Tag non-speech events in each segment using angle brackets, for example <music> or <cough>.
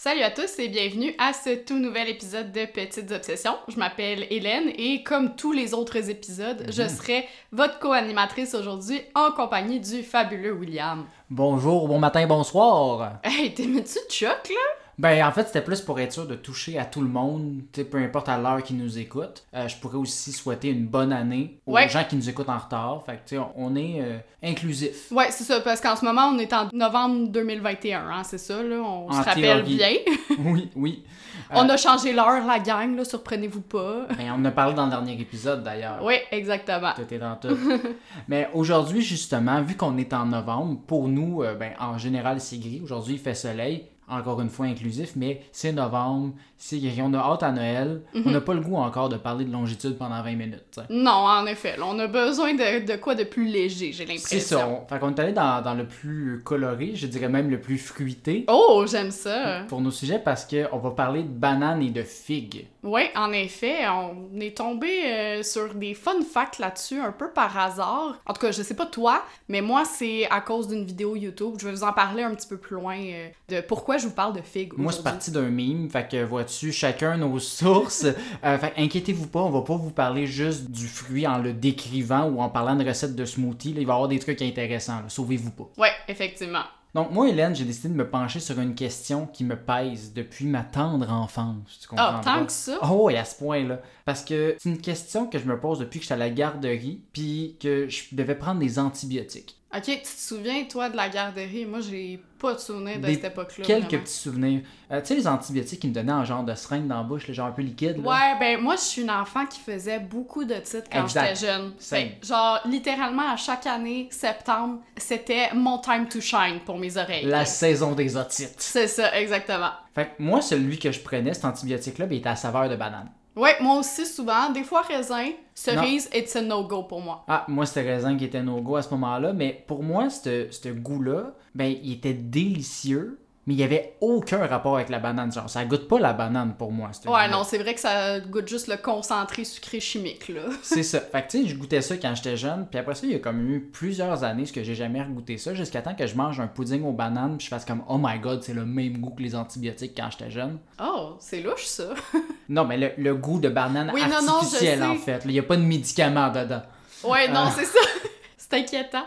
Salut à tous et bienvenue à ce tout nouvel épisode de Petites Obsessions. Je m'appelle Hélène et comme tous les autres épisodes, je Mhm. serai votre co-animatrice aujourd'hui en compagnie du fabuleux William. Bonjour, bon matin, bonsoir. Hey, t'es-tu de choc, là? Ben, en fait, c'était plus pour être sûr de toucher à tout le monde, peu importe à l'heure qui nous écoute. Euh, je pourrais aussi souhaiter une bonne année aux Ouais. gens qui nous écoutent en retard. Fait que, tu sais, on est euh, inclusif. Ouais, c'est ça, parce qu'en ce moment, on est en novembre 2021, hein, c'est ça, là, on En se rappelle théorie. bien. <laughs> oui, oui. <laughs> on a changé l'heure, la gang, là, surprenez-vous pas. Ben, on en a parlé dans le dernier épisode d'ailleurs. Oui, exactement. Tout est dans tout. <laughs> Mais aujourd'hui, justement, vu qu'on est en novembre, pour nous, euh, ben, en général, c'est gris. Aujourd'hui, il fait soleil. Encore une fois, inclusif, mais c'est novembre, c'est. On a hâte à Noël. Mhm. On n'a pas le goût encore de parler de longitude pendant 20 minutes. Non, en effet, là, on a besoin de, de quoi de plus léger, j'ai l'impression. C'est ça. On- Fait qu'on est allé dans, dans le plus coloré, je dirais même le plus fruité Oh, j'aime ça. pour nos sujets parce qu'on va parler de bananes et de figues. Oui, en effet, on est tombé euh, sur des fun facts là-dessus un peu par hasard. En tout cas, je sais pas toi, mais moi, c'est à cause d'une vidéo YouTube. Je vais vous en parler un petit peu plus loin euh, de pourquoi je vous parle de figues. Moi, c'est parti d'un meme, fait que vois-tu, chacun nos sources. Euh, fait que inquiétez-vous pas, on va pas vous parler juste du fruit en le décrivant ou en parlant de recettes de smoothie. là. il va y avoir des trucs intéressants, sauvez-vous pas. Ouais, effectivement. Donc, moi, Hélène, j'ai décidé de me pencher sur une question qui me pèse depuis ma tendre enfance. Tu Ah, comprendras? tant que ça? Oh, et à ce point-là. Parce que c'est une question que je me pose depuis que j'étais à la garderie, puis que je devais prendre des antibiotiques. Ok, tu te souviens, toi, de la garderie? Moi, j'ai pas de souvenir de Des- cette époque-là. Quelques vraiment. petits souvenirs. Euh, tu sais, les antibiotiques qu'ils me donnaient en genre de seringue dans la bouche, le genre un peu liquide. là? Ouais, ben moi, je suis une enfant qui faisait beaucoup de titres quand j'étais jeune. Fait, genre, littéralement, à chaque année, septembre, c'était mon time to shine pour mes oreilles. La saison des otites. C'est ça, exactement. Fait que moi, celui que je prenais, cet antibiotique-là, ben, il était à saveur de banane. Ouais, moi aussi, souvent. Des fois, raisin, cerise, it's a no-go pour moi. Ah, moi, c'était raisin qui était no-go à ce moment-là, mais pour moi, ce goût-là, ben, il était délicieux, mais il n'y avait aucun rapport avec la banane. Genre, ça goûte pas la banane pour moi. Ouais, non, c'est vrai que ça goûte juste le concentré sucré chimique, là. <laughs> C'est ça. Fait que tu sais, je goûtais ça quand j'étais jeune, puis après ça, il y a comme eu plusieurs années ce que j'ai jamais regoûté ça, jusqu'à temps que je mange un pudding aux bananes, puis je fasse comme oh my god, c'est le même goût que les antibiotiques quand j'étais jeune. Oh, c'est louche, ça. <laughs> Non, mais le, le goût de banane Oui, non, non, sais. en fait. Il n'y a pas de médicaments dedans. Ouais, non, Ah. c'est ça. <laughs> c'est inquiétant.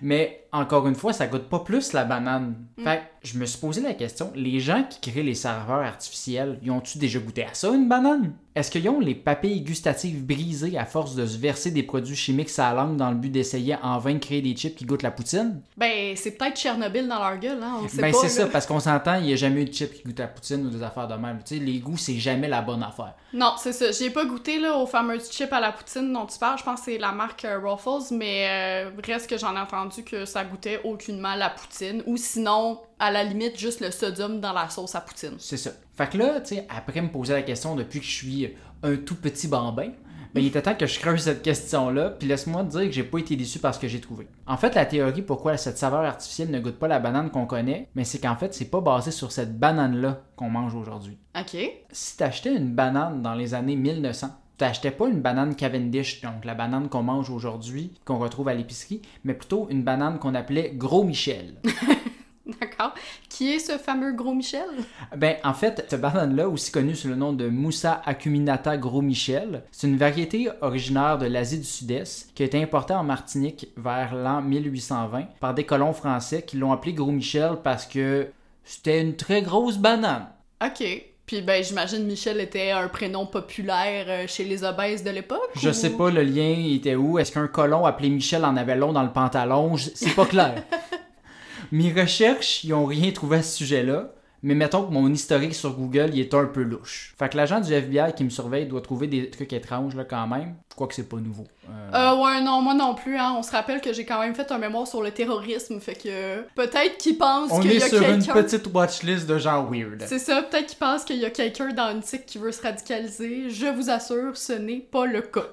Mais encore une fois, ça goûte pas plus la banane. Mm. Fait je me suis posé la question, les gens qui créent les serveurs artificiels, ils ont-tu déjà goûté à ça, une banane? Est-ce qu'ils ont les papilles gustatives brisées à force de se verser des produits chimiques langue dans le but d'essayer en vain de créer des chips qui goûtent la poutine? Ben, c'est peut-être Tchernobyl dans leur gueule, hein, on sait ben pas. c'est ça, parce qu'on s'entend, il n'y a jamais eu de chips qui goûtent la poutine ou des affaires de même. Tu sais, les goûts, c'est jamais la bonne affaire. Non, c'est ça. J'ai pas goûté là, aux fameuses chips à la poutine dont tu parles. Je pense que c'est la marque euh, Ruffles, mais euh, reste que j'en ai entendu que ça goûtait aucunement la poutine. Ou sinon, à la limite, juste le sodium dans la sauce à poutine. C'est ça. Fait que là, tu sais, après me poser la question depuis que je suis un tout petit bambin, ben, il était temps que je creuse cette question-là, puis laisse-moi te dire que j'ai pas été déçu par ce que j'ai trouvé. En fait, la théorie pourquoi cette saveur artificielle ne goûte pas la banane qu'on connaît, mais c'est qu'en fait, c'est pas basé sur cette banane-là qu'on mange aujourd'hui. Ok. Si t'achetais une banane dans les années 1900, t'achetais pas une banane Cavendish, donc la banane qu'on mange aujourd'hui, qu'on retrouve à l'épicerie, mais plutôt une banane qu'on appelait Gros Michel. <laughs> <laughs> D'accord. Qui est ce fameux gros Michel? Ben, en fait, cette banane-là, aussi connue sous le nom de Moussa acuminata gros Michel, c'est une variété originaire de l'Asie du Sud-Est qui a été importée en Martinique vers l'an 1820 par des colons français qui l'ont appelé gros Michel parce que c'était une très grosse banane. Ok. Puis ben, j'imagine Michel était un prénom populaire euh, chez les obèses de l'époque? Je ou- sais pas le lien était où? Est-ce qu'un colon appelé Michel en avait long dans le pantalon? C'est pas clair. <laughs> Mes recherches, ils ont rien trouvé à ce sujet-là. Mais mettons que mon historique sur Google, il est un peu louche. Fait que l'agent du FBI qui me surveille doit trouver des trucs étranges là quand même. Je crois que c'est pas nouveau. Euh, Euh, ouais, non, moi non plus, hein. On se rappelle que j'ai quand même fait un mémoire sur le terrorisme, fait que peut-être qu'ils pensent on qu'il y est a sur une quelqu'un... petite watchlist de gens weird. C'est ça, peut-être qu'ils pensent qu'il y a quelqu'un dans une tique qui veut se radicaliser. Je vous assure, ce n'est pas le cas.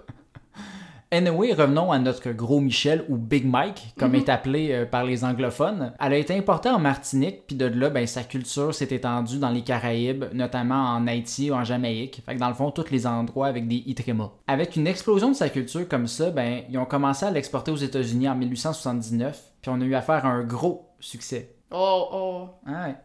Anyway, revenons à notre gros Michel ou Big Mike, comme est appelé euh, par les anglophones. Elle a été importée en Martinique, puis de là, ben, sa culture s'est étendue dans les Caraïbes, notamment en Haïti ou en Jamaïque. Fait que dans le fond, tous les endroits avec des itrémas. Avec une explosion de sa culture comme ça, ben, ils ont commencé à l'exporter aux États-Unis en 1879, puis on a eu affaire à un gros succès. Oh, oh. Ouais.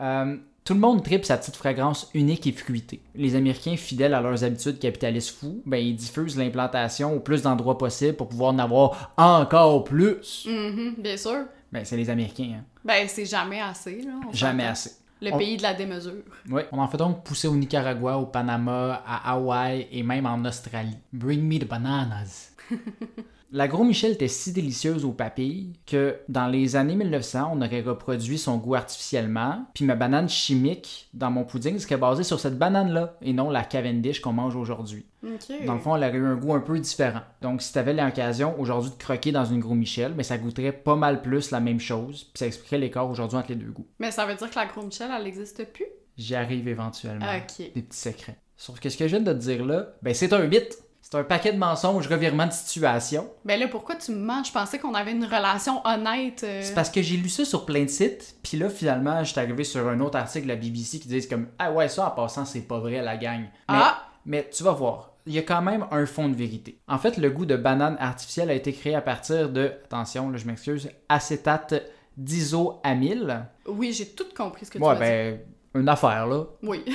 Euh, Tout le monde tripe sa petite fragrance unique et fruitée. Les Américains, fidèles à leurs habitudes capitalistes fous, ben, ils diffusent l'implantation au plus d'endroits possible pour pouvoir en avoir encore plus. Mhm, bien sûr. Ben, c'est les Américains, hein. Ben, c'est jamais assez, là. Jamais assez. Le On- pays de la démesure. Oui, on en fait donc pousser au Nicaragua, au Panama, à Hawaï et même en Australie. Bring me the bananas. <laughs> La Gros Michel était si délicieuse aux papilles que dans les années 1900, on aurait reproduit son goût artificiellement, puis ma banane chimique dans mon pudding serait basée sur cette banane-là et non la Cavendish qu'on mange aujourd'hui. Dans le fond, elle aurait eu un goût un peu différent. Donc, si tu avais l'occasion aujourd'hui de croquer dans une Gros Michel, ben, ça goûterait pas mal plus la même chose, puis ça expliquerait l'écart aujourd'hui entre les deux goûts. Mais ça veut dire que la Gros Michel, elle n'existe plus? J'y arrive éventuellement. Des petits secrets. Sauf que ce que je viens de te dire là, ben c'est un mythe. C'est un paquet de mensonges, revirements de situation. Ben là, pourquoi tu me mens? Je pensais qu'on avait une relation honnête. euh. C'est parce que j'ai lu ça sur plein de sites, puis là finalement, je suis arrivé sur un autre article de la BBC qui disent comme Ah ouais, ça en passant, c'est pas vrai la gang. Mais, Ah! mais tu vas voir, il y a quand même un fond de vérité. En fait, le goût de banane artificielle a été créé à partir de, attention, là je m'excuse, acétate d'isoamyle. Oui, j'ai tout compris ce que tu Ouais, ben, une affaire là. Oui. <laughs>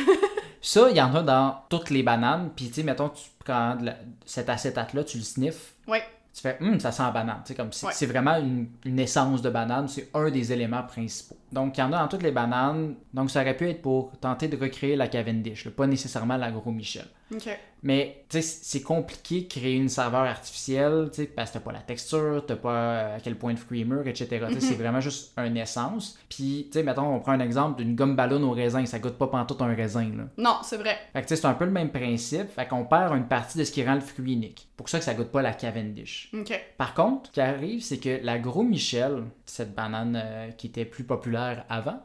Ça, il y en a dans toutes les bananes. Puis, tu sais, mettons, tu prends de la- cet acétate-là, tu le sniffes. oui. Tu fais, hum, ça sent la banane. Tu sais, comme c'est Ouais. c'est vraiment une, une essence de banane. C'est un des éléments principaux. Donc, il y en a dans toutes les bananes. Donc, ça aurait pu être pour tenter de recréer la Cavendish, là, pas nécessairement la Gros Michel. Mais, tu sais, c'est compliqué de créer une saveur artificielle, tu sais, parce que t'as pas la texture, t'as pas euh, à quel point de creamer, etc. Tu sais, Mhm. C'est vraiment juste une essence. Puis, tu sais, mettons, on prend un exemple d'une gomme ballon au raisin. Ça goûte pas pantoute un raisin, là. Non, c'est vrai. Fait que tu sais, c'est un peu le même principe. Fait qu'on perd une partie de ce qui rend le fruit unique. Pour ça que ça goûte pas la Cavendish. Par contre, ce qui arrive, c'est que la Gros Michel, cette banane euh, qui était plus populaire avant,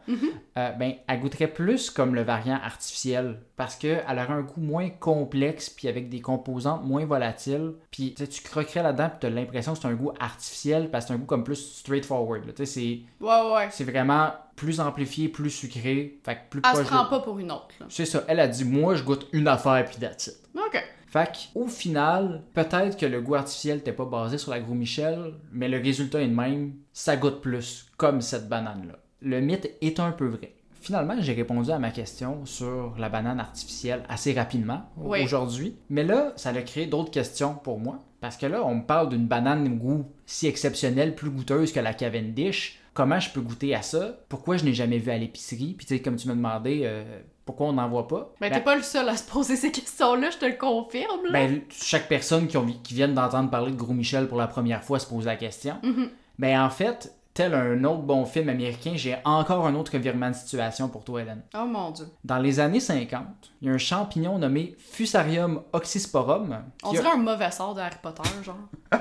euh, ben, elle goûterait plus comme le variant artificiel parce qu'elle aurait un goût moins complexe puis avec des composantes moins volatiles. Puis tu croquerais là-dedans puis tu as l'impression que c'est un goût artificiel parce que c'est un goût comme plus straightforward. c'est- Ouais, ouais. c'est vraiment plus amplifié, plus sucré. Fait que plus Elle se de- prend pas pour une autre. C'est ça. Elle a dit, moi, je goûte une affaire puis that's it. Ok. Fait au final, peut-être que le goût artificiel n'était pas basé sur la Gros Michel, mais le résultat est le même, ça goûte plus, comme cette banane-là. Le mythe est un peu vrai. Finalement, j'ai répondu à ma question sur la banane artificielle assez rapidement Oui. aujourd'hui, mais là, ça a créé d'autres questions pour moi, parce que là, on me parle d'une banane goût si exceptionnel, plus goûteuse que la Cavendish. Comment je peux goûter à ça? Pourquoi je n'ai jamais vu à l'épicerie? Puis tu sais, comme tu m'as demandé, euh, pourquoi on n'en voit pas? Ben, Ben, t'es pas le seul à se poser ces questions-là, je te le confirme, là. ben, chaque personne qui, ont- qui vient d'entendre parler de Gros Michel pour la première fois se pose la question. Mhm. Ben, en fait, tel un autre bon film américain, j'ai encore un autre revirement de situation pour toi, Hélène. Oh mon dieu. Dans les années 50, il y a un champignon nommé Fusarium oxysporum. On a- dirait un mauvais sort de Harry Potter, genre. <laughs>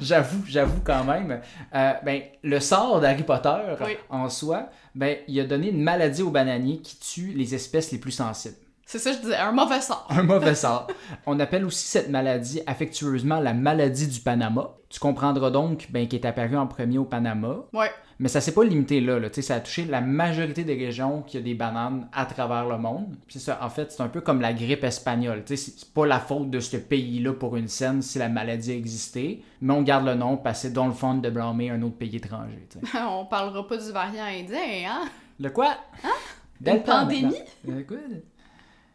J'avoue, j'avoue quand même. Euh, ben, le sort d'Harry Potter Oui. en soi, ben, il a donné une maladie aux bananiers qui tue les espèces les plus sensibles. C'est ça, que je disais, un mauvais sort. Un mauvais sort. On appelle aussi cette maladie affectueusement la maladie du Panama. Tu comprendras donc ben, qu'il est apparu en premier au Panama, Ouais. mais ça s'est pas limité là. là. Tu sais, Ça a touché la majorité des régions qui a des bananes à travers le monde. Puis c'est ça, en fait, c'est un peu comme la grippe espagnole. Tu sais, C'est pas la faute de ce pays-là pour une scène si la maladie a existé, mais on garde le nom parce que c'est dans le fond de blâmer un autre pays étranger. <laughs> On parlera pas du variant indien, hein? Le quoi? Une Delta, pandémie? Le quoi?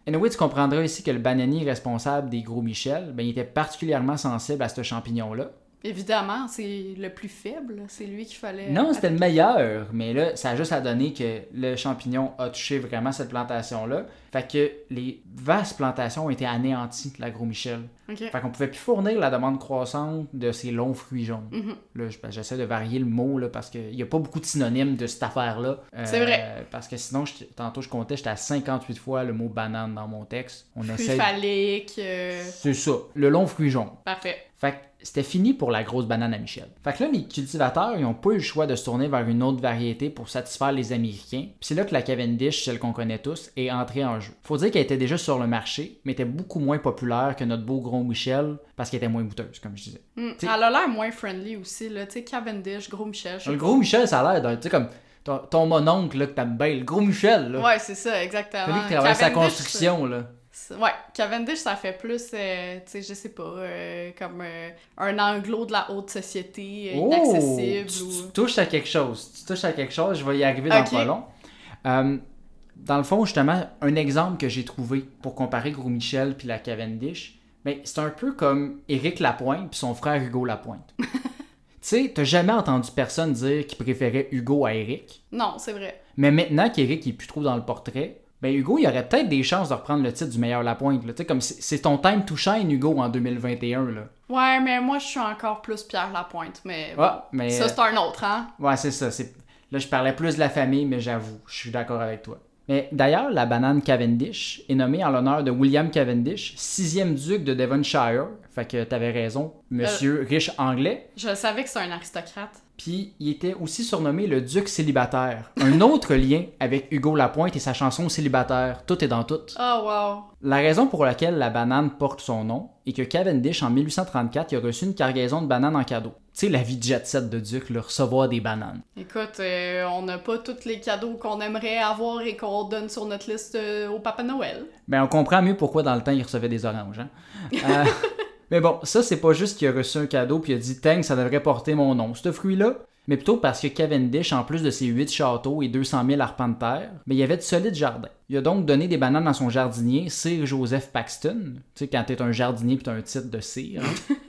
Anyway, tu comprendras ici que le bananier responsable des gros Michel, ben, était particulièrement sensible à ce champignon-là. Évidemment, c'est le plus faible, c'est lui qu'il fallait. Non, c'était le meilleur, mais là, ça a juste à donner que le champignon a touché vraiment cette plantation-là. Fait que les vastes plantations ont été anéanties de la gros Michel. Ok. Fait qu'on pouvait plus fournir la demande croissante de ces longs fruits jaunes. Mhm. Là, ben, j'essaie de varier le mot là, parce qu'il n'y a pas beaucoup de synonymes de cette affaire-là. Euh, C'est vrai. Parce que sinon, je- tantôt je comptais, j'étais à 58 fois le mot banane dans mon texte. On Fruit essaie. phallique. euh, C'est ça, le long fruit jaune. Parfait. Fait que c'était fini pour la grosse banane à Michel. Fait que là, les cultivateurs, ils n'ont pas eu le choix de se tourner vers une autre variété pour satisfaire les Américains. Puis c'est là que la Cavendish, celle qu'on connaît tous, est entrée en jeu. Faut dire qu'elle était déjà sur le marché, mais était beaucoup moins populaire que notre beau gros Michel parce qu'elle était moins goûteuse, comme je disais. T'sais- Elle a l'air moins friendly aussi, là. Tu sais, Cavendish, Gros Michel. Le gros Michel, ça a l'air d'un, tu sais, comme ton, ton mononcle là, que t'aimes bien, le gros Michel, là. Ouais, c'est ça, exactement. Celui qui travaille sa construction, là. Ouais, Cavendish, ça fait plus, euh, tu sais, je sais pas, euh, comme euh, un anglo de la haute société, euh, inaccessible. Oh! tu, ou... tu touches à quelque chose. Tu touches à quelque chose, je vais y arriver dans Ok. pas long. Dans le fond, justement, un exemple que j'ai trouvé pour comparer Gros Michel puis la Cavendish, ben, c'est un peu comme Éric Lapointe puis son frère Hugo Lapointe. <laughs> tu sais, t'as jamais entendu personne dire qu'il préférait Hugo à Éric. Non, c'est vrai. Mais maintenant qu'Éric est plus trop dans le portrait, ben Hugo, il aurait peut-être des chances de reprendre le titre du meilleur Lapointe. Tu sais, comme c'est ton time to shine, Hugo, en 2021. Là. Ouais, mais moi, je suis encore plus Pierre Lapointe, mais bon, Ah, mais ça, c'est un autre, hein? Ouais, c'est ça. Là, je parlais plus de la famille, mais j'avoue, je suis d'accord avec toi. Mais d'ailleurs, la banane Cavendish est nommée en l'honneur de William Cavendish, sixième duc de Devonshire. Fait que t'avais raison, monsieur riche anglais. Je savais que c'est un aristocrate. Puis il était aussi surnommé le duc célibataire. Un autre lien avec Hugo Lapointe et sa chanson Célibataire. Tout est dans tout. Oh, wow. La raison pour laquelle la banane porte son nom est que Cavendish, en 1834, il a reçu une cargaison de bananes en cadeau. Tu sais, la vie de jet set de duc, le recevoir des bananes. Écoute, euh, on n'a pas tous les cadeaux qu'on aimerait avoir et qu'on donne sur notre liste euh, au Papa Noël. Ben, on comprend mieux pourquoi dans le temps il recevait des oranges. Hein? Euh, <laughs> mais bon, ça, c'est pas juste qu'il a reçu un cadeau puis il a dit Tang, ça devrait porter mon nom, ce fruit-là. Mais plutôt parce que Cavendish, en plus de ses 8 châteaux et 200 000 arpents de terre, ben, il y avait de solides jardins. Il a donc donné des bananes à son jardinier, Sir Joseph Paxton. Tu sais, quand t'es un jardinier puis t'as un titre de Sir. hein. <laughs>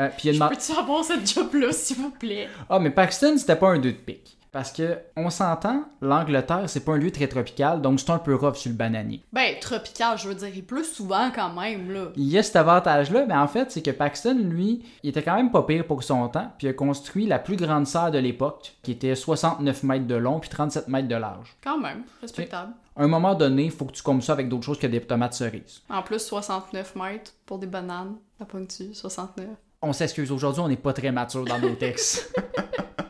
Euh, puis il a demandé- Peux-tu avoir cette job-là, s'il vous plaît? Ah, mais Paxton, c'était pas un 2 de pique. Parce que, on s'entend, l'Angleterre, c'est pas un lieu très tropical, donc c'est un peu rough sur le bananier. Ben, tropical, je veux dire, et plus souvent quand même, là. Il y a cet avantage-là, mais en fait, c'est que Paxton, lui, il était quand même pas pire pour son temps, puis il a construit la plus grande serre de l'époque, qui était 69 mètres de long puis 37 mètres de large. Quand même, respectable. À un moment donné, il faut que tu combles ça avec d'autres choses que des tomates cerises. En plus, 69 mètres pour des bananes. La ponctue, 69. On s'excuse, aujourd'hui, on n'est pas très mature dans nos textes. <laughs>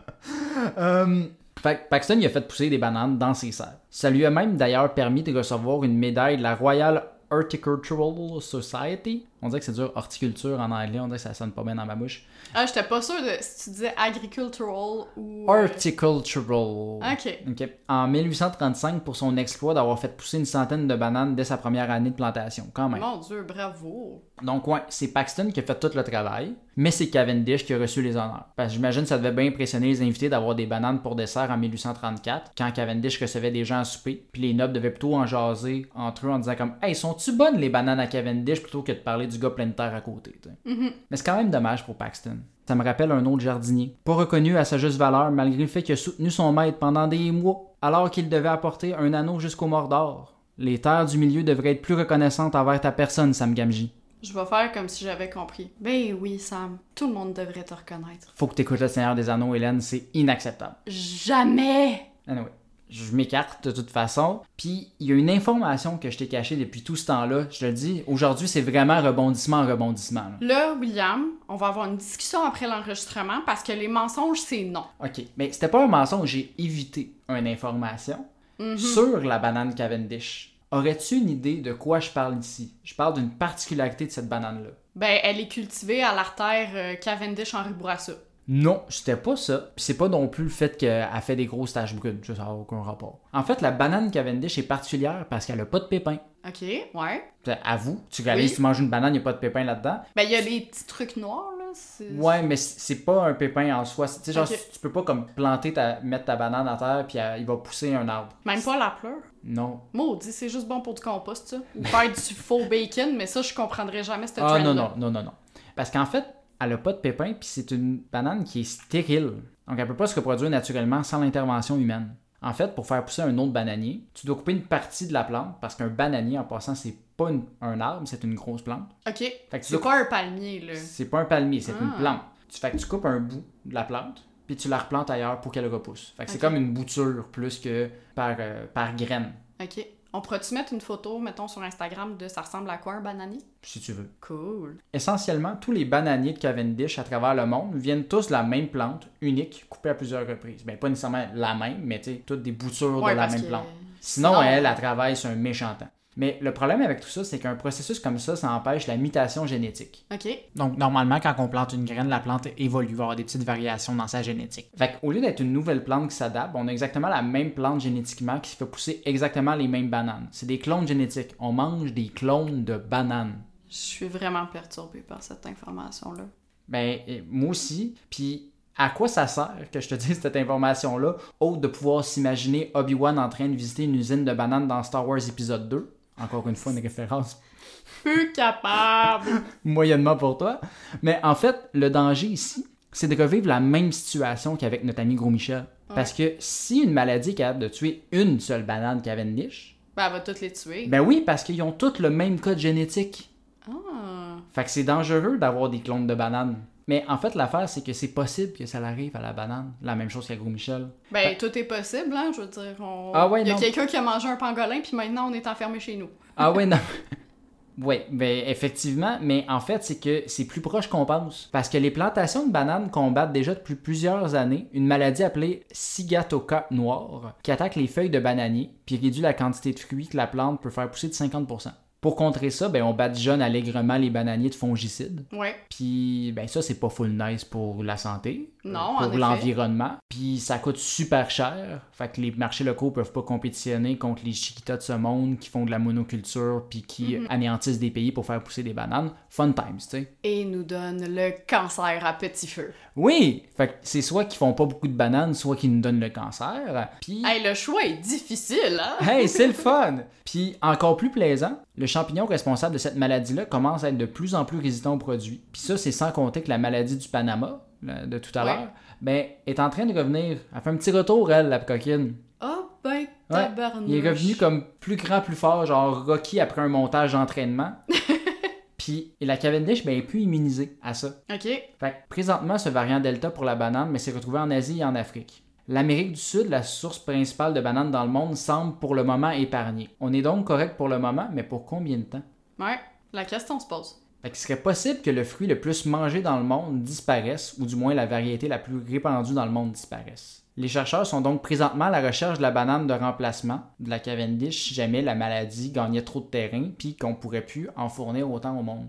Euh, Paxton, il a fait pousser des bananes dans ses serres. Ça lui a même d'ailleurs permis de recevoir une médaille de la Royal Horticultural Society. On dirait que c'est dur, horticulture en anglais, on dirait que ça sonne pas bien dans ma bouche. Ah, j'étais pas sûre de si tu disais agricultural ou. euh, Horticultural. Ok. Ok. En 1835, pour son exploit d'avoir fait pousser une centaine de bananes dès sa première année de plantation, quand même. Mon dieu, bravo. Donc, ouais, c'est Paxton qui a fait tout le travail, mais c'est Cavendish qui a reçu les honneurs. Parce que j'imagine que ça devait bien impressionner les invités d'avoir des bananes pour dessert en 1834, quand Cavendish recevait des gens à souper, puis les nobles devaient plutôt en jaser entre eux en disant comme Hey, sont-tu bonnes les bananes à Cavendish plutôt que de parler du gars plein de terre à côté, sais. Mais c'est quand même dommage pour Paxton. Ça me rappelle un autre jardinier, pas reconnu à sa juste valeur malgré le fait qu'il a soutenu son maître pendant des mois, alors qu'il devait apporter un anneau jusqu'au Mordor. Les terres du milieu devraient être plus reconnaissantes envers ta personne, Sam Gamgee. Je vais faire comme si j'avais compris. Ben oui, Sam. Tout le monde devrait te reconnaître. Faut que t'écoutes le Seigneur des Anneaux, Hélène, c'est inacceptable. Jamais! Anyway, je m'écarte de toute façon. Puis, il y a une information que je t'ai cachée depuis tout ce temps-là. Je te le dis, aujourd'hui, c'est vraiment rebondissement en rebondissement. là. Là, William, on va avoir une discussion après l'enregistrement parce que les mensonges, c'est non. OK, mais c'était pas un mensonge, j'ai évité une information Mhm. sur la banane Cavendish. Aurais-tu une idée de quoi je parle ici? Je parle d'une particularité de cette banane-là. Ben, elle est cultivée à l'artère euh, Cavendish Henri Bourassa. Non, c'était pas ça. Puis c'est pas non plus le fait qu'elle fait des grosses taches brunes. Ça, n'a aucun rapport. En fait, la banane Cavendish est particulière parce qu'elle a pas de pépins. Ok, ouais. T'sais, Avoue, tu réalises, Oui. tu manges une banane, il n'y a pas de pépins là-dedans. Ben, il y a des petits trucs noirs, là. Ouais, mais c'est pas un pépin en soi. Tu sais, genre, tu peux pas comme planter, ta, mettre ta banane à terre, puis il va pousser un arbre. Même pas la pleure? Non. Maudit, c'est juste bon pour du compost, ça. Ou faire du faux bacon, mais ça, je comprendrais jamais cette Ah non, non, non, non, non. Parce qu'en fait, elle a pas de pépins, puis c'est une banane qui est stérile. Donc elle peut pas se reproduire naturellement sans l'intervention humaine. En fait, pour faire pousser un autre bananier, tu dois couper une partie de la plante, parce qu'un bananier, en passant, c'est pas une- un arbre, c'est une grosse plante. Ok. Fait C'est quoi un palmier, là? C'est pas un palmier, c'est une Ah. plante. Tu fais que tu coupes un bout de la plante, puis tu la replantes ailleurs pour qu'elle repousse. Fait que c'est comme une bouture plus que par, euh, par graine, Ok. On pourrait-tu mettre une photo, mettons, sur Instagram de ça ressemble à quoi un bananier? si tu veux. Cool. Essentiellement, tous les bananiers de Cavendish à travers le monde viennent tous de la même plante, unique, coupée à plusieurs reprises. Ben, pas nécessairement la même, mais tu toutes des boutures Ouais, de la même que- plante. Sinon, Sinon, elle, elle travaille sur un méchant temps. Mais le problème avec tout ça, c'est qu'un processus comme ça, ça empêche la mutation génétique. Ok. Donc, normalement, quand on plante une graine, la plante évolue, va avoir des petites variations dans sa génétique. Fait qu'au lieu d'être une nouvelle plante qui s'adapte, on a exactement la même plante génétiquement qui fait pousser exactement les mêmes bananes. C'est des clones génétiques. On mange des clones de bananes. Je suis vraiment perturbée par cette information-là. Ben, moi aussi. Puis, À quoi ça sert que je te <laughs> dise cette information-là, autre de pouvoir s'imaginer Obi-Wan en train de visiter une usine de bananes dans Star Wars épisode 2? Encore une fois, une référence Plus capable! <laughs> moyennement pour toi. Mais en fait, le danger ici, c'est de revivre la même situation qu'avec notre ami Gros Michel. Parce que si une maladie est capable de tuer une seule banane Cavendish, Ben, elle va toutes les tuer. ben oui, parce qu'ils ont tous le même code génétique. Ah. Fait que c'est dangereux d'avoir des clones de bananes. Mais en fait, l'affaire, c'est que c'est possible que ça arrive à la banane. La même chose qu'à Gros Michel. Ben, tout est possible, hein, je veux dire. On... Ah ouais, Il y a quelqu'un qui a mangé un pangolin, puis maintenant on est enfermé chez nous. Ah ouais, non. <laughs> <laughs> Oui, ben effectivement, mais en fait, c'est que c'est plus proche qu'on pense. Parce que les plantations de bananes combattent déjà depuis plusieurs années une maladie appelée Sigatoka noire, qui attaque les feuilles de bananier, puis réduit la quantité de fruits que la plante peut faire pousser de 50%. Pour contrer ça, ben on badigeonne allègrement les bananiers de fongicides. Ouais. Puis ben ça, c'est pas full nice pour la santé, euh, Non, pour l'environnement. Puis ça coûte super cher. Fait que les marchés locaux peuvent pas compétitionner contre les chiquitas de ce monde qui font de la monoculture puis qui Mhm. anéantissent des pays pour faire pousser des bananes. Fun times, tu sais. Et nous donne le cancer à petit feu. Oui! Fait que c'est soit qu'ils font pas beaucoup de bananes, soit qu'ils nous donnent le cancer. Puis... Hey, le choix est difficile, hein? Hey, c'est le <laughs> fun! Puis encore plus plaisant, le champignon responsable de cette maladie-là commence à être de plus en plus résistant aux produits. Puis ça, c'est sans compter que la maladie du Panama, là, de tout à Ouais. l'heure, ben, est en train de revenir. Elle fait un petit retour, elle, la coquine. Oh, ben, Ouais, tabarnouche. Il est revenu comme plus grand, plus fort, genre Rocky après un montage d'entraînement. <laughs> Puis et la Cavendish, ben, est plus immunisée à ça. Ok. Fait que présentement, ce variant Delta pour la banane, mais c'est retrouvé en Asie et en Afrique. L'Amérique du Sud, la source principale de bananes dans le monde, semble pour le moment épargnée. On est donc correct pour le moment, mais pour combien de temps? Ouais, la question se pose. Fait qu'il serait possible que le fruit le plus mangé dans le monde disparaisse, ou du moins la variété la plus répandue dans le monde disparaisse. Les chercheurs sont donc présentement à la recherche de la banane de remplacement, de la Cavendish, si jamais la maladie gagnait trop de terrain, puis qu'on pourrait plus en fournir autant au monde.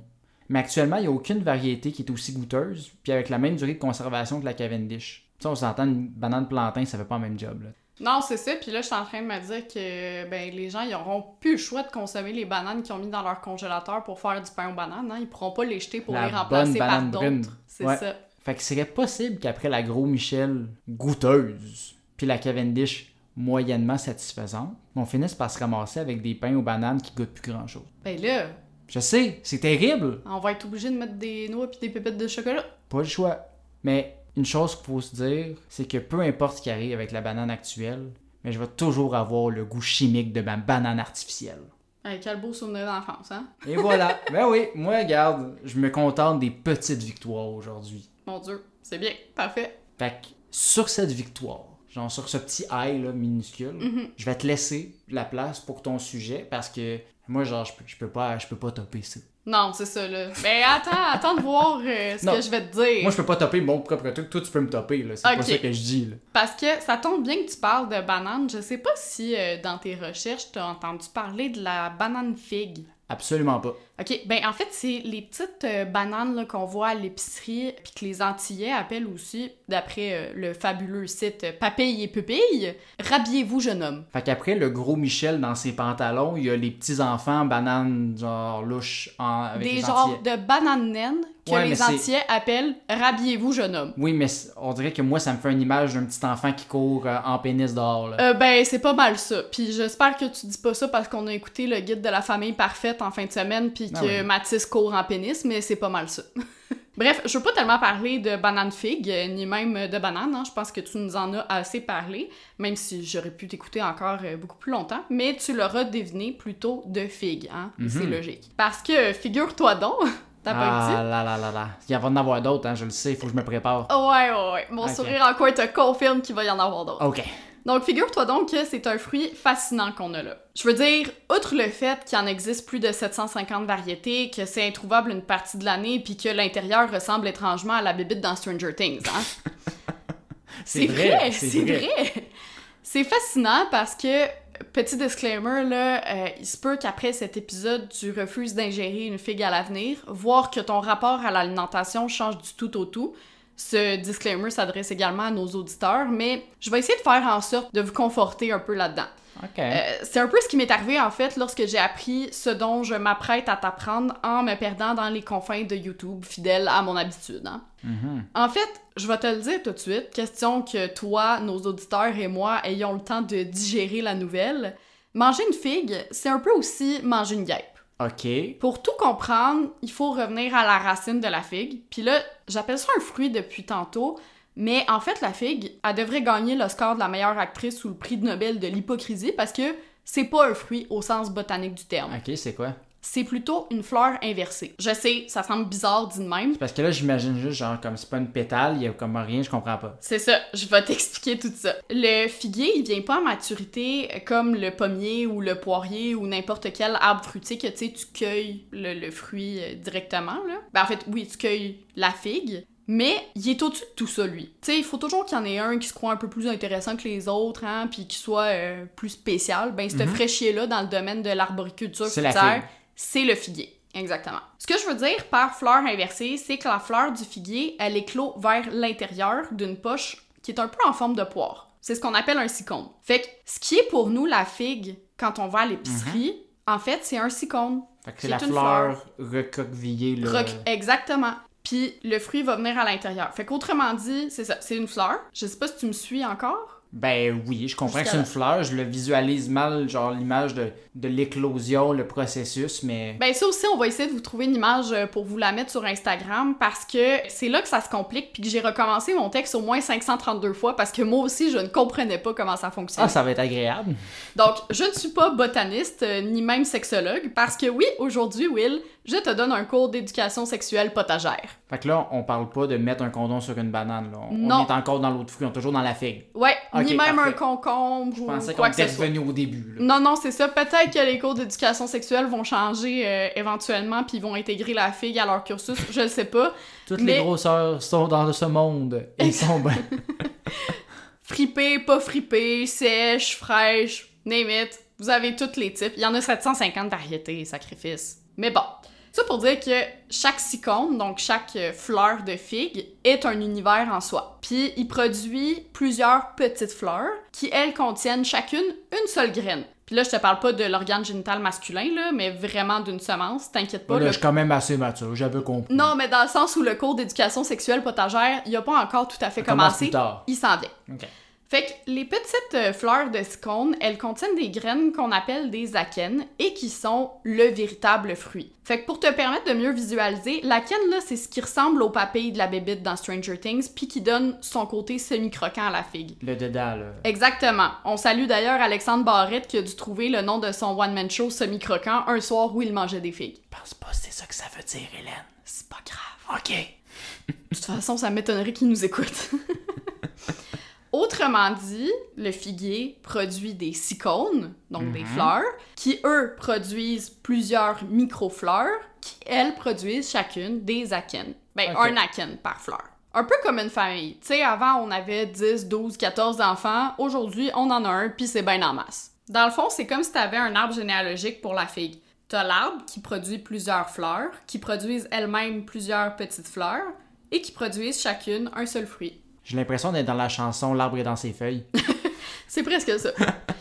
Mais actuellement, il n'y a aucune variété qui est aussi goûteuse, puis avec la même durée de conservation que la Cavendish. Sais, on s'entend, une banane plantain, ça fait pas le même job. Là. Non, c'est ça. Puis là, je suis en train de me dire que ben, les gens, ils auront plus le choix de consommer les bananes qu'ils ont mis dans leur congélateur pour faire du pain aux bananes. Hein. Ils pourront pas les jeter pour La les remplacer par d'autres. C'est Ouais. ça. Fait qu'il serait possible qu'après la Gros Michel goûteuse, puis la Cavendish moyennement satisfaisante, on finisse par se ramasser avec des pains aux bananes qui goûtent plus grand chose. Ben là, Je sais, c'est terrible, on va être obligé de mettre des noix puis des pépites de chocolat. pas le choix. Mais une chose qu'il faut se dire, c'est que peu importe ce qui arrive avec la banane actuelle, mais je vais toujours avoir le goût chimique de ma banane artificielle. Hey, quel beau souvenir d'enfance, hein? Et voilà. <laughs> ben oui, moi, regarde, je me contente des petites victoires aujourd'hui. Mon Dieu, c'est bien, parfait. Fait que sur cette victoire, genre sur ce petit high là, minuscule, Mhm. je vais te laisser la place pour ton sujet parce que moi, genre, je peux, je peux pas, je peux pas topper ça. Non, c'est ça, là. Ben attends, attends de voir euh, ce Non. que je vais te dire. Moi, je peux pas topper mon propre truc. Toi, tu peux me topper, là. C'est pas ça que je dis, là. Parce que ça tombe bien que tu parles de banane. Je sais pas si euh, dans tes recherches, t'as entendu parler de la banane figue. Absolument pas. OK, ben en fait, c'est les petites euh, bananes là, qu'on voit à l'épicerie, puis que les Antillais appellent aussi, d'après euh, le fabuleux site Papille et Pupille, Rhabillez-vous, jeune homme. Fait qu'après le gros Michel dans ses pantalons, il y a les petits-enfants bananes, genre, louches, en, avec Des les genres Antillais. de bananes naines que Ouais, les Antillais appellent Rhabillez-vous, jeune homme. Oui, mais on dirait que moi, ça me fait une image d'un petit enfant qui court euh, en pénis dehors, là. Euh, ben, c'est pas mal ça. Puis j'espère que tu dis pas ça parce qu'on a écouté le guide de la famille parfaite en fin de semaine, puis que Ah oui. Mathis court en pénis, mais c'est pas mal ça. <laughs> Bref, je veux pas tellement parler de banane figue, euh, ni même de banane, hein. je pense que tu nous en as assez parlé, même si j'aurais pu t'écouter encore euh, beaucoup plus longtemps, mais tu l'auras deviné plutôt de figue, hein, et c'est Mhm. logique. Parce que, figure-toi donc, <laughs> t'as pas ah dit? là là là là. Il va y en avoir d'autres, hein, je le sais, il faut que je me prépare. Ouais, ouais, ouais. Mon sourire en coin te confirme qu'il va y en avoir d'autres. Ok. Donc, figure-toi donc que c'est un fruit fascinant qu'on a là. Je veux dire, outre le fait qu'il en existe plus de 750 variétés, que c'est introuvable une partie de l'année, puis que l'intérieur ressemble étrangement à la bébite dans Stranger Things, hein? <laughs> c'est vrai, c'est vrai. C'est fascinant parce que, petit disclaimer, là, euh, il se peut qu'après cet épisode, tu refuses d'ingérer une figue à l'avenir, voire que ton rapport à l'alimentation change du tout au tout. Ce disclaimer s'adresse également à nos auditeurs, mais je vais essayer de faire en sorte de vous conforter un peu là-dedans. Euh, c'est un peu ce qui m'est arrivé en fait lorsque j'ai appris ce dont je m'apprête à t'apprendre en me perdant dans les confins de YouTube, fidèle à mon habitude. hein. Mhm. En fait, je vais te le dire tout de suite, question que toi, nos auditeurs et moi ayons le temps de digérer la nouvelle. Manger une figue, c'est un peu aussi manger une guêpe. Ok. Pour tout comprendre, il faut revenir à la racine de la figue. Puis là, j'appelle ça un fruit depuis tantôt, mais en fait, la figue, elle devrait gagner le score de la meilleure actrice ou le prix de Nobel de l'hypocrisie parce que c'est pas un fruit au sens botanique du terme. Ok, c'est quoi? C'est plutôt une fleur inversée. Je sais, ça semble bizarre dit de même. Parce que là, j'imagine juste, genre, comme c'est pas une pétale, il y a comme rien, je comprends pas. C'est ça, je vais <laughs> t'expliquer tout ça. Le figuier, il vient pas à maturité comme le pommier ou le poirier ou n'importe quel arbre fruitier que tu sais, tu cueilles le, le fruit euh, directement. Là. Ben, en fait, oui, tu cueilles la figue. Mais il est au-dessus de tout ça, lui. Tu sais, il faut toujours qu'il y en ait un qui se croit un peu plus intéressant que les autres, hein, puis qui soit euh, plus spécial. Ben, ce Mhm. fraîchier-là, dans le domaine de l'arboriculture C'est la fruitière, c'est le figuier. Exactement. Ce que je veux dire par fleur inversée, c'est que la fleur du figuier, elle éclot vers l'intérieur d'une poche qui est un peu en forme de poire. C'est ce qu'on appelle un sicône. Fait que ce qui est pour nous la figue quand on va à l'épicerie, en fait, c'est un. Fait que c'est la une fleur recoquevillée, là. Roc- Exactement. Puis le fruit va venir à l'intérieur. Fait qu'autrement dit, c'est ça, c'est une fleur. Je sais pas si tu me suis encore. Ben oui, je comprends que c'est une fleur, je le visualise mal, genre l'image de, de l'éclosion, le processus, mais... Ben ça aussi, on va essayer de vous trouver une image euh, pour vous la mettre sur Instagram parce que c'est là que ça se complique puis que j'ai recommencé mon texte au moins 532 fois parce que moi aussi, je ne comprenais pas comment ça fonctionne. Ah, ça va être agréable. Donc, je ne suis pas botaniste euh, ni même sexologue parce que oui, aujourd'hui, Will, je te donne un cours d'éducation sexuelle potagère. Fait que là, on parle pas de mettre un condom sur une banane, là. On, Non. on est encore dans l'autre fruit, on est toujours dans la figue. Ouais, ni même parfait. un concombre Je ou pensais qu'on quoi que ce était soit. revenu au début, là. Non, non, c'est ça. Peut-être que les cours d'éducation sexuelle vont changer euh, éventuellement puis ils vont intégrer la figue à leur cursus, je le sais pas. <laughs> Toutes mais- les grosseurs sont dans ce monde. Ils sont ben... <laughs> Fripé, pas fripé, sèche, fraîche, name it. Vous avez tous les types. Il y en a 750 variétés, sacrifice. Mais bon, ça pour dire que chaque sicône, donc chaque euh, fleur de figue, est un univers en soi. Puis il produit plusieurs petites fleurs qui, elles, contiennent chacune une seule graine. Puis là, je te parle pas de l'organe génital masculin, là, mais vraiment d'une semence. T'inquiète pas. Là, le je suis quand même assez mature, j'avais compris. non, mais dans le sens où le cours d'éducation sexuelle potagère, il a pas encore tout à fait commencé. plus tard. Il s'en vient. Fait que les petites euh, fleurs de scone, elles contiennent des graines qu'on appelle des akènes et qui sont le véritable fruit. Fait que pour te permettre de mieux visualiser, l'akène là, c'est ce qui ressemble au papille de la bébite dans Stranger Things puis qui donne son côté semi-croquant à la figue. Le dedans, là. Exactement. On salue d'ailleurs Alexandre Barrette qui a dû trouver le nom de son one-man show semi-croquant un soir où il mangeait des figues. pense pas c'est ça que ça veut dire, Hélène. C'est pas grave. Ok. De toute façon, ça m'étonnerait qu'ils nous écoutent. <laughs> Autrement dit, le figuier produit des sycones, donc des Mhm. fleurs, qui eux produisent plusieurs micro-fleurs, qui elles produisent chacune des akènes. Ben, un akène par fleur. Un peu comme une famille. Tu sais, avant, on avait 10, 12, 14 enfants. Aujourd'hui, on en a un, puis c'est bien en masse. Dans le fond, c'est comme si t'avais un arbre généalogique pour la figue. T'as l'arbre qui produit plusieurs fleurs, qui produisent elles-mêmes plusieurs petites fleurs, et qui produisent chacune un seul fruit. J'ai l'impression d'être dans la chanson L'arbre est dans ses feuilles. <laughs> C'est presque ça.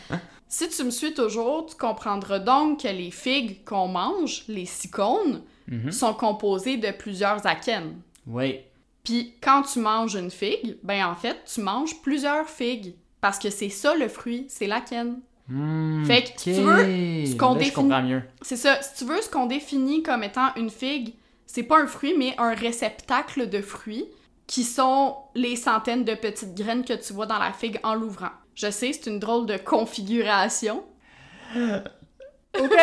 <laughs> si tu me suis toujours, tu comprendras donc que les figues qu'on mange, les sycones, Mhm. sont composées de plusieurs akènes. Oui. Puis quand tu manges une figue, ben en fait, tu manges plusieurs figues. Parce que c'est ça le fruit, c'est l'akène. Hmm, Fait que, si tu veux, ce qu'on définit- comprends mieux. C'est ça, si tu veux, ce qu'on définit comme étant une figue, c'est pas un fruit, mais un réceptacle de fruits qui sont les centaines de petites graines que tu vois dans la figue en l'ouvrant. Je sais, c'est une drôle de configuration. <laughs> Ok. <laughs>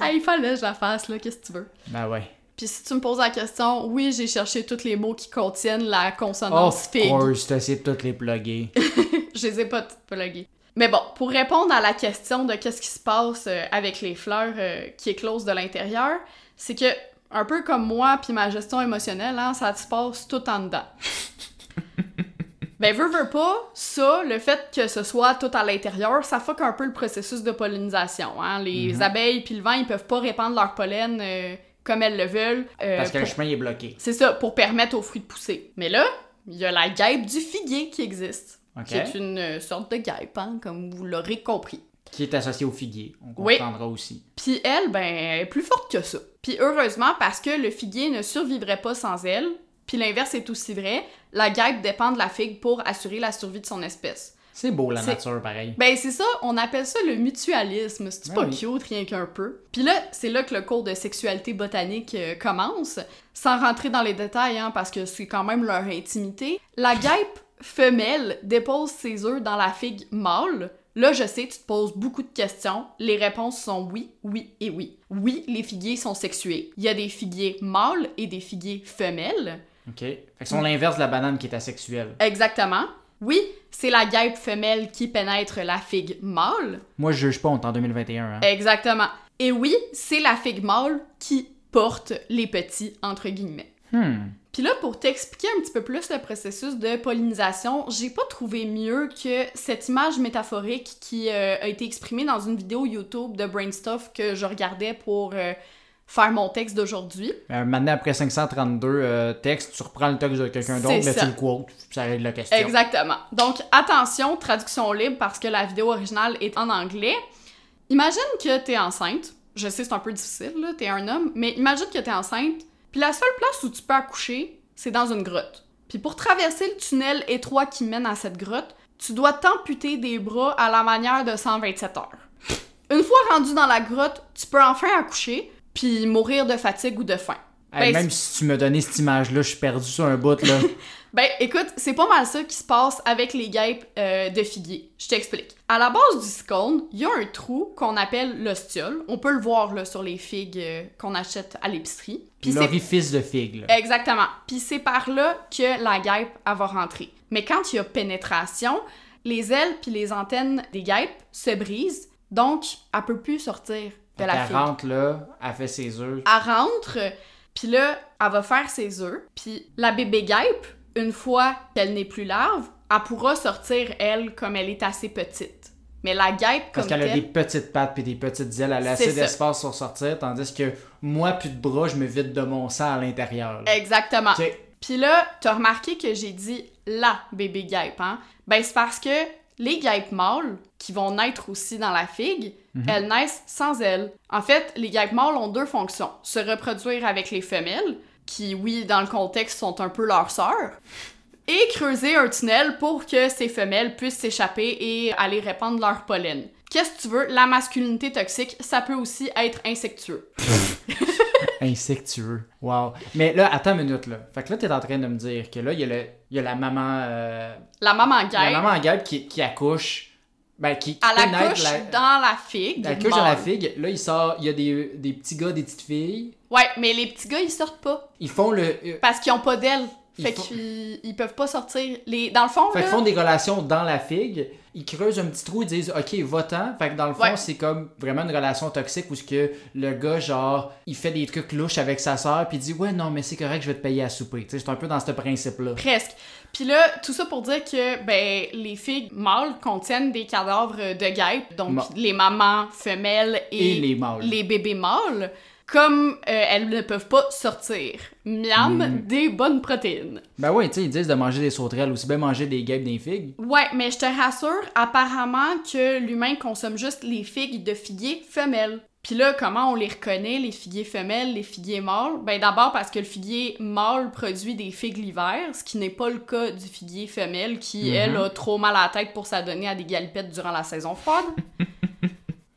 Ah, il fallait que je la fasse, là, qu'est-ce que tu veux? ben ouais. Puis si tu me poses la question, oui, j'ai cherché tous les mots qui contiennent la consonance Of figue. course, t'as essayé de toutes les plugger. <laughs> Je les ai pas toutes pluguées. Mais bon, pour répondre à la question de qu'est-ce qui se passe euh, avec les fleurs euh, qui éclosent de l'intérieur, c'est que, un peu comme moi puis ma gestion émotionnelle, hein, ça se passe tout en dedans. <laughs> ben, veux, veux pas, ça, le fait que ce soit tout à l'intérieur, ça fuck un peu le processus de pollinisation. Hein? Les Mhm. abeilles puis le vent, ils peuvent pas répandre leur pollen euh, comme elles le veulent. euh, Parce que le chemin est bloqué. c'est ça, pour permettre aux fruits de pousser. Mais là, il y a la guêpe du figuier qui existe. Ok. qui est une euh, sorte de guêpe, hein, comme vous l'aurez compris. Qui est associé au figuier. On Oui. comprendra aussi. Puis elle, ben, elle est plus forte que ça. Puis heureusement, parce que le figuier ne survivrait pas sans elle, puis l'inverse est aussi vrai, la guêpe dépend de la figue pour assurer la survie de son espèce. C'est beau la nature, pareil. Ben c'est ça, on appelle ça le mutualisme. C'est Ben pas oui. cute rien qu'un peu. Puis là, c'est là que le cours de sexualité botanique euh, commence, sans rentrer dans les détails hein, parce que c'est quand même leur intimité. La guêpe femelle dépose ses œufs dans la figue mâle. Là, je sais, tu te poses beaucoup de questions. Les réponses sont oui, oui et oui. Oui, les figuiers sont sexués. Il y a des figuiers mâles et des figuiers femelles. OK. Fait que c'est l'inverse de la banane qui est asexuelle. Exactement. Oui, c'est la guêpe femelle qui pénètre la figue mâle. Moi, je juge pas, on est en 2021. Hein. Exactement. Et oui, c'est la figue mâle qui porte les petits, entre guillemets. Hmm. Puis là, pour t'expliquer un petit peu plus le processus de pollinisation, j'ai pas trouvé mieux que cette image métaphorique qui euh, a été exprimée dans une vidéo YouTube de Brainstuff que je regardais pour euh, faire mon texte d'aujourd'hui. Euh, maintenant, après 532 euh, textes, tu reprends le texte de quelqu'un d'autre, mais tu le quotes, ça règle la question. Exactement. Donc, attention, traduction libre parce que la vidéo originale est en anglais. Imagine que t'es enceinte. Je sais, c'est un peu difficile, là, t'es un homme, mais imagine que t'es enceinte, puis la seule place où tu peux accoucher, c'est dans une grotte. Puis pour traverser le tunnel étroit qui mène à cette grotte, tu dois t'amputer des bras à la manière de 127 heures. Une fois rendu dans la grotte, tu peux enfin accoucher, puis mourir de fatigue ou de faim. Hey, Ben, même si tu me donnais cette image-là, je suis perdu sur un bout, là. <laughs> Ben, écoute, c'est pas mal ça qui se passe avec les guêpes euh, de figuier. Je t'explique. À la base du scone, il y a un trou qu'on appelle l'ostiole. On peut le voir là, sur les figues euh, qu'on achète à l'épicerie. L'orifice de figue, là. exactement. Puis c'est par là que la guêpe elle va rentrer. Mais quand il y a pénétration, les ailes puis les antennes des guêpes se brisent, donc elle peut plus sortir de Fait la figue. rentre là, elle fait ses œufs. Elle rentre, puis là, elle va faire ses œufs, puis la bébé guêpe, une fois qu'elle n'est plus larve, elle pourra sortir, elle, comme elle est assez petite. Mais la guêpe, Parce comme qu'elle a des petites pattes puis des petites ailes, elle a assez d'espace pour sortir, tandis que moi, plus de bras, je me vide de mon sang à l'intérieur. Exactement. Puis là, t'as remarqué que j'ai dit la bébé guêpe, hein? Ben, c'est parce que les guêpes mâles, qui vont naître aussi dans la figue, Mhm. elles naissent sans ailes. En fait, les guêpes mâles ont deux fonctions. Se reproduire avec les femelles, qui, oui, dans le contexte, sont un peu leurs sœurs, et creuser un tunnel pour que ces femelles puissent s'échapper et aller répandre leur pollen. Qu'est-ce que tu veux? La masculinité toxique, ça peut aussi être insectueux. <laughs> Insectueux. Wow. Mais là, attends une minute, là. Fait que là, t'es en train de me dire que là, il y a, y la maman... euh, La maman a la guêpe, maman guêpe qui, qui accouche... Ben, qui, accouche la- dans la figue. Elle accouche dans la figue. Là, il sort... Il y a des, des petits gars, des petites filles. Ouais, mais les petits gars, ils sortent pas. Ils font le... euh, Parce qu'ils ont pas d'ailes. Ils Fait font- qu'ils ils peuvent pas sortir. Les... Dans le fond, Fait là, qu'ils font des relations dans la figue, ils creusent un petit trou, ils disent OK, va-t'en. Fait que dans le fond, Ouais. c'est comme vraiment une relation toxique où ce que le gars, genre, il fait des trucs louches avec sa soeur, puis il dit Ouais, non, mais c'est correct, je vais te payer à souper. Tu sais, c'est un peu dans ce principe-là. presque. Puis là, tout ça pour dire que ben les figues mâles contiennent des cadavres de guêpes, donc Ma- les mamans femelles et, Et les mâles. les bébés mâles. Comme euh, elles ne peuvent pas sortir. Miam, Mm. des bonnes protéines. Ben oui, tu sais, ils disent de manger des sauterelles, aussi bien manger des guêpes des figues. Ouais, mais je te rassure, apparemment que l'humain consomme juste les figues de figuier femelles. Puis là, comment on les reconnaît, les figuiers femelles, les figuiers mâles? Ben d'abord parce que le figuier mâle produit des figues l'hiver, ce qui n'est pas le cas du figuier femelle qui, Mhm. elle, a trop mal à la tête pour s'adonner à des galipettes durant la saison froide. <laughs>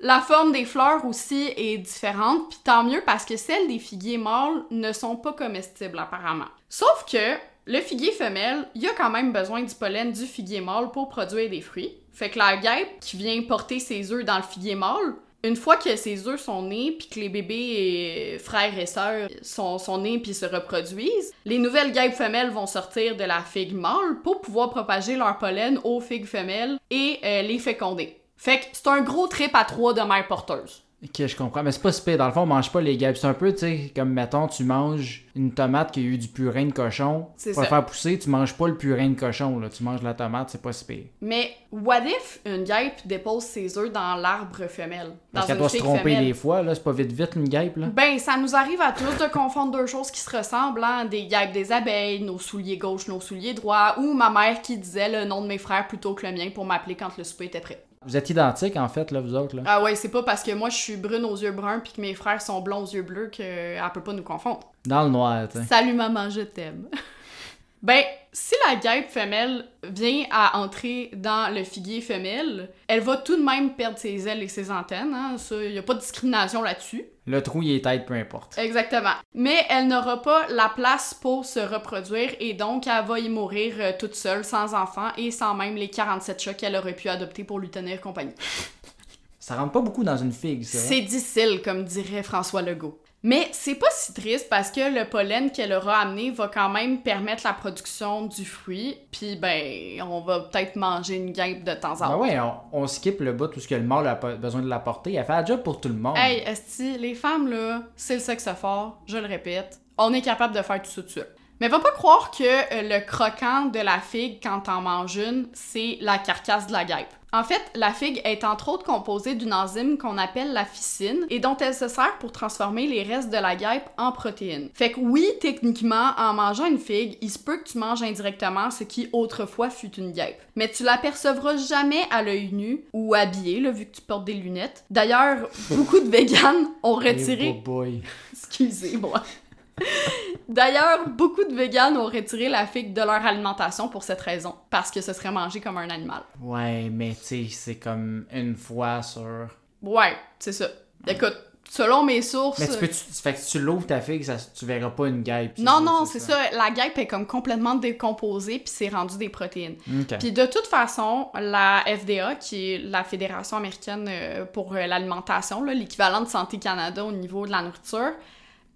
La forme des fleurs aussi est différente, puis tant mieux parce que celles des figuiers mâles ne sont pas comestibles apparemment. Sauf que le figuier femelle, il a quand même besoin du pollen du figuier mâle pour produire des fruits. Fait que la guêpe qui vient porter ses œufs dans le figuier mâle, une fois que ses œufs sont nés, puis que les bébés frères et sœurs sont, sont nés puis se reproduisent, les nouvelles guêpes femelles vont sortir de la figue mâle pour pouvoir propager leur pollen aux figues femelles et euh, les féconder. Fait que c'est un gros trip à trois de mère porteuse. Ok, je comprends. Mais c'est pas si Dans le fond, on mange pas les guêpes. C'est un peu, tu sais, comme mettons, tu manges une tomate qui a eu du purin de cochon. C'est Pour ça. faire pousser, tu manges pas le purin de cochon, là. Tu manges la tomate, c'est pas si pire. Mais what if une guêpe dépose ses œufs dans l'arbre femelle? Parce qu'elle doit se tromper femelle? des fois, là. C'est pas vite vite une guêpe, là. Ben, ça nous arrive à tous de confondre deux choses qui se ressemblent, hein? Des guêpes des abeilles, nos souliers gauche, nos souliers droits, ou ma mère qui disait le nom de mes frères plutôt que le mien pour m'appeler quand le souper était prêt. Vous êtes identiques, en fait, là, vous autres, là. Ah ouais, c'est pas parce que moi je suis brune aux yeux bruns puis que mes frères sont blonds aux yeux bleus qu'elle peut pas nous confondre. Dans le noir, tu sais. Salut maman, je t'aime. <laughs> ben, si la guêpe femelle vient à entrer dans le figuier femelle, elle va tout de même perdre ses ailes et ses antennes, hein? Ça, y a pas de discrimination là-dessus. Le trou, il est tête, peu importe. Exactement. Mais elle n'aura pas la place pour se reproduire et donc elle va y mourir euh, toute seule, sans enfant et sans même les 47 chats qu'elle aurait pu adopter pour lui tenir compagnie. Ça rentre pas beaucoup dans une figue, ça. hein? C'est difficile, comme dirait François Legault. Mais c'est pas si triste parce que le pollen qu'elle aura amené va quand même permettre la production du fruit. Puis ben, on va peut-être manger une guêpe de temps en Ben temps. ouais, on, on skip le bout où ce que le mâle a besoin de la porter. Elle fait la job pour tout le monde. Hey, esti, les femmes là, c'est le sexe fort, je le répète. On est capable de faire tout ça tout. Mais va pas croire que euh, le croquant de la figue quand t'en manges une, c'est la carcasse de la guêpe. En fait, la figue est entre autres composée d'une enzyme qu'on appelle la ficine et dont elle se sert pour transformer les restes de la guêpe en protéines. Fait que oui, techniquement, en mangeant une figue, il se peut que tu manges indirectement ce qui autrefois fut une guêpe. Mais tu l'apercevras jamais à l'œil nu ou habillé, là, vu que tu portes des lunettes. D'ailleurs, beaucoup de véganes ont Hey, retiré boy. <laughs> Excusez-moi. D'ailleurs, beaucoup de véganes ont retiré la figue de leur alimentation pour cette raison, parce que ce serait mangé comme un animal. Ouais, mais tu sais, c'est comme une fois sur. Ouais, c'est ça. Écoute, selon mes sources... Mais tu peux. Tu, fait que si tu l'ouvres ta figue, ça, tu verras pas une guêpe. Non, non, c'est ça. La guêpe est comme complètement décomposée, puis c'est rendu des protéines. Ok. Puis de toute façon, la FDA, qui est la Fédération américaine euh, pour euh, l'alimentation, l'équivalent de Santé Canada au niveau de la nourriture,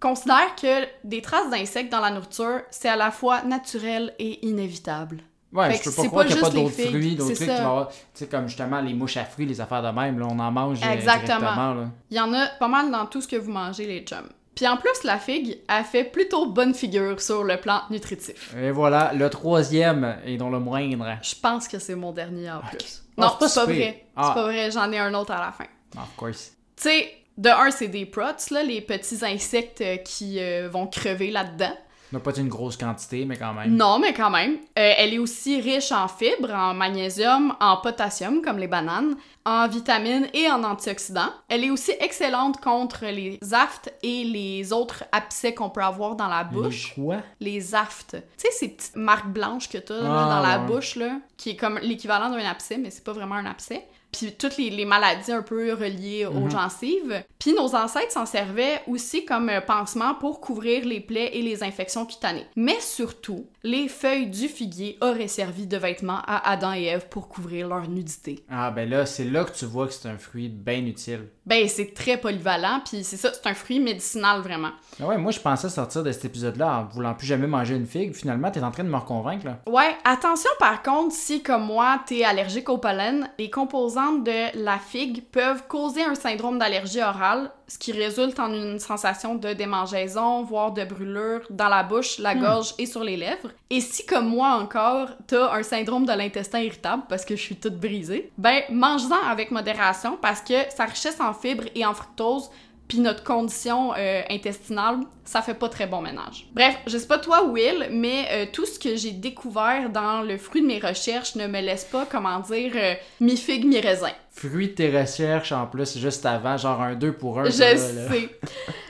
considère que des traces d'insectes dans la nourriture, c'est à la fois naturel et inévitable. Ouais, Fait je peux pas croire pas qu'il n'y a pas d'autres fruits, d'autres trucs ça. qui vont avoir. Tu sais, comme justement les mouches à fruits, les affaires de même, là, on en mange euh, Exactement. directement. Là. Il y en a pas mal dans tout ce que vous mangez, les chums. Puis en plus, la figue a fait plutôt bonne figure sur le plan nutritif. Et voilà, le troisième, et dont le moindre. Je pense que c'est mon dernier en plus. Ah, Non, c'est pas pas vrai. Ah. C'est pas vrai, j'en ai un autre à la fin. Of course. Tu sais, de un, c'est des prots, là, les petits insectes euh, qui euh, vont crever là-dedans. On n'a pas une grosse quantité, mais quand même. Non, mais quand même. Euh, elle est aussi riche en fibres, en magnésium, en potassium, comme les bananes, en vitamines et en antioxydants. Elle est aussi excellente contre les aftes et les autres abcès qu'on peut avoir dans la bouche. Les quoi? Les aftes. Tu sais, ces petites marques blanches que t'as Ah, dans la ouais. bouche, là, qui est comme l'équivalent d'un abcès, mais c'est pas vraiment un abcès. Puis toutes les, les maladies un peu reliées aux Mhm. gencives. Puis nos ancêtres s'en servaient aussi comme euh, pansement pour couvrir les plaies et les infections cutanées. Mais surtout, les feuilles du figuier auraient servi de vêtements à Adam et Ève pour couvrir leur nudité. Ah, ben là, c'est là que tu vois que c'est un fruit bien utile. Ben, c'est très polyvalent, puis c'est ça, c'est un fruit médicinal vraiment. Ah ouais, moi, je pensais sortir de cet épisode-là en voulant plus jamais manger une figue. Finalement, t'es en train de me reconvaincre, là. Ouais, attention par contre, si comme moi, t'es allergique au pollen, les composantes de la figue peuvent causer un syndrome d'allergie orale, ce qui résulte en une sensation de démangeaison, voire de brûlure dans la bouche, la gorge et sur les lèvres. Et si comme moi encore, t'as un syndrome de l'intestin irritable parce que je suis toute brisée, ben mange-en avec modération parce que sa richesse en fibres et en fructose puis notre condition euh, intestinale, ça fait pas très bon ménage. Bref, je sais pas toi, Will, mais euh, tout ce que j'ai découvert dans le fruit de mes recherches ne me laisse pas, comment dire, euh, mi-figue, mi-raisin. Fruit de tes recherches, en plus, juste avant, genre un 2 pour 1. Je sais.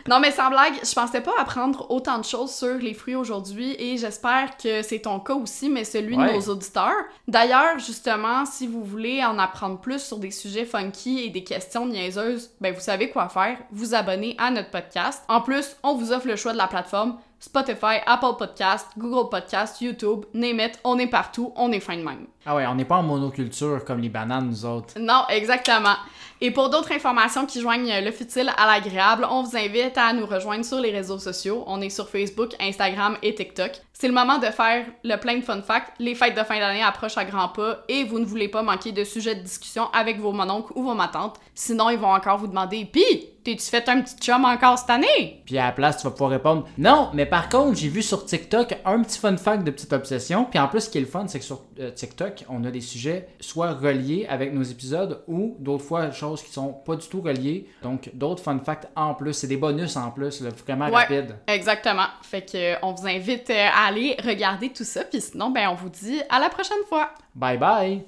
Non, mais sans blague, je pensais pas apprendre autant de choses sur les fruits aujourd'hui et j'espère que c'est ton cas aussi, mais celui Ouais. de nos auditeurs. D'ailleurs, justement, si vous voulez en apprendre plus sur des sujets funky et des questions niaiseuses, ben vous savez quoi faire. Vous abonner à notre podcast. En plus, on vous offre le choix de la plateforme Spotify, Apple Podcast, Google Podcast, YouTube, name it, on est partout, on est fin de même. Ah ouais, on n'est pas en monoculture comme les bananes, nous autres. Non, exactement. Et pour d'autres informations qui joignent le futile à l'agréable, on vous invite à nous rejoindre sur les réseaux sociaux. On est sur Facebook, Instagram et TikTok. C'est le moment de faire le plein de fun facts. Les fêtes de fin d'année approchent à grands pas et vous ne voulez pas manquer de sujets de discussion avec vos mononcles ou vos matantes. Sinon, ils vont encore vous demander Pis, t'es-tu fait un petit chum encore cette année Puis à la place, tu vas pouvoir répondre Non, mais par contre, j'ai vu sur TikTok un petit fun fact de petite obsession. Puis en plus, ce qui est le fun, c'est que sur euh, TikTok, on a des sujets soit reliés avec nos épisodes ou d'autres fois choses qui sont pas du tout reliées. Donc d'autres fun facts en plus. C'est des bonus en plus, là, vraiment Ouais. rapide. Exactement. Fait que euh, on vous invite euh, à aller regarder tout ça. Puis sinon, ben on vous dit à la prochaine fois. Bye bye!